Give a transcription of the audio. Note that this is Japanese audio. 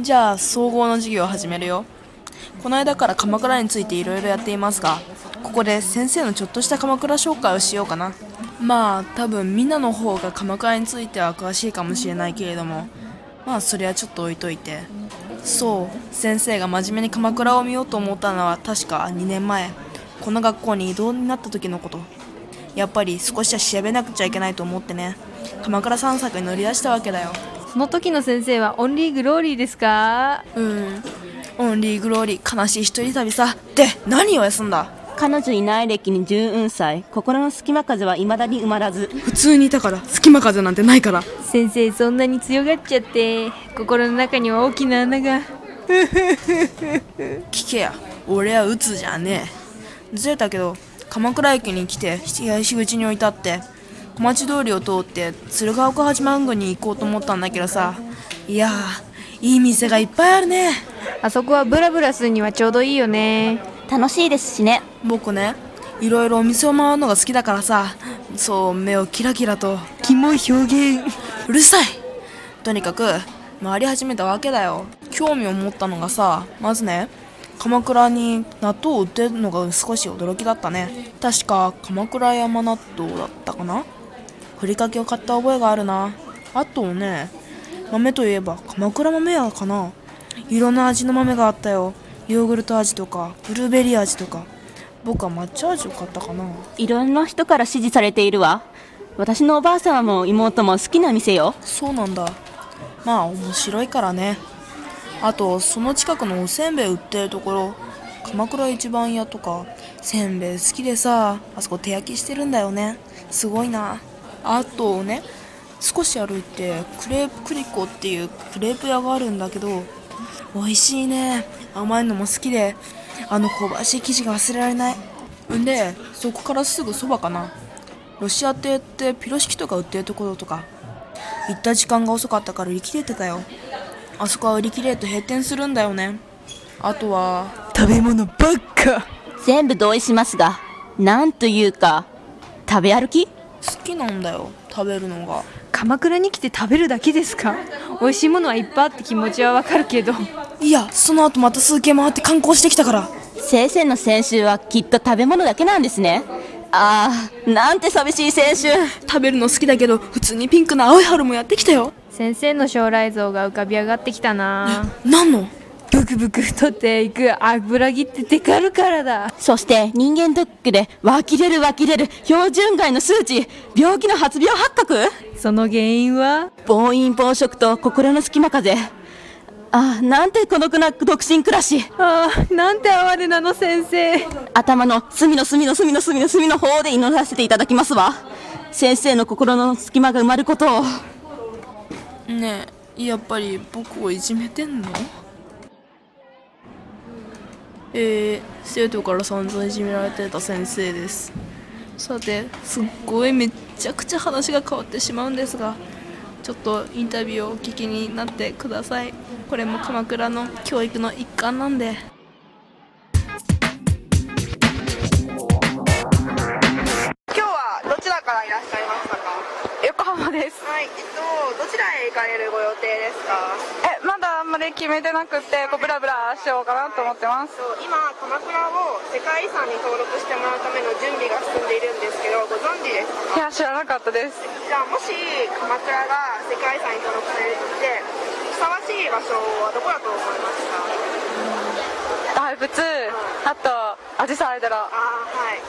じゃあ総合の授業を始めるよ。この間から鎌倉についていろいろやっていますがここで先生のちょっとした鎌倉紹介をしようかな。まあ多分みんなの方が鎌倉については詳しいかもしれないけれどもまあそれはちょっと置いといて。そう先生が真面目に鎌倉を見ようと思ったのは確か2年前。この学校に異動になった時のこと。やっぱり少しは調べなくちゃいけないと思ってね。鎌倉散策に乗り出したわけだよ。その時の先生はオンリーグローリーですか？うん。オンリーグローリー悲しい一人旅さ。で何を休んだ？彼女いない歴に14歳。心の隙間風は未だに埋まらず。普通にいたから。隙間風なんてないから。先生そんなに強がっちゃって心の中には大きな穴が。聞けや。俺は鬱じゃねえ。ずれたけど鎌倉駅に来て東口に置いてあって小町通りを通って鶴岡八幡宮に行こうと思ったんだけどさ。いやーいい店がいっぱいあるね。あそこはブラブラするにはちょうどいいよね。楽しいですしね。僕ねいろいろお店を回るのが好きだからさ。そう目をキラキラと。キモい表現。うるさい。とにかく回り始めたわけだよ。興味を持ったのがさまずね鎌倉に納豆を売ってるのが少し驚きだったね。確か鎌倉山納豆だったかなふりかけを買った覚えがあるな。あとね豆といえば鎌倉豆屋かな。いろんな味の豆があったよ。ヨーグルト味とかブルーベリー味とか。僕は抹茶味を買ったかな。いろんな人から支持されているわ。私のおばあ様も妹も好きな店よ。そうなんだ。まあ面白いからね。あとその近くのおせんべい売ってるところ。鎌倉一番屋とかせんべい好きでさあそこ手焼きしてるんだよね。すごいなあとね少し歩いてクレープクリコっていうクレープ屋があるんだけど美味しいね。甘いのも好きであの香ばしい生地が忘れられない。んでそこからすぐそばかな。ロシア亭ってピロシキとか売ってるところとか。行った時間が遅かったから売り切れてたよ。あそこは売り切れると閉店するんだよね。あとは食べ物ばっか。全部同意しますがなんというか食べ歩き？好きなんだよ食べるのが。鎌倉に来て食べるだけですか？美味しいものはいっぱいあって気持ちはわかるけど。いやその後また数軒回って観光してきたから。先生の先週はきっと食べ物だけなんですね。ああなんて寂しい先週。食べるの好きだけど普通にピンクの青い春もやってきたよ。先生の将来像が浮かび上がってきたな何の？ブクブク太っていく油ぎってテカるからだ。そして人間ドックで湧き出る湧き出る標準外の数値病気の発病発覚？その原因は？暴飲暴食と心の隙間風。ああなんて孤独な独身暮らし。ああなんて哀れなの先生。頭の隅の隅の隅の隅の隅の方で祈らせていただきますわ。先生の心の隙間が埋まることを。ねえやっぱり僕をいじめてんの？えー、生徒から散々いじめられてた先生です。さてすっごいめっちゃくちゃ話が変わってしまうんですがちょっとインタビューをお聞きになってください。これも鎌倉の教育の一環なんで。いらっしゃいましたか？横浜です。はい、えっと、どちらへ行かれるご予定ですか？えまだあんまり決めてなくってこうブラブラしようかなと思ってます。そう今、鎌倉を世界遺産に登録してもらうための準備が進んでいるんですけど、ご存知ですか？いや知らなかったです。じゃあ、もし鎌倉が世界遺産に登録されて、ふさわしい場所はどこだと思いますか？大仏あとアジサイ寺あーはい、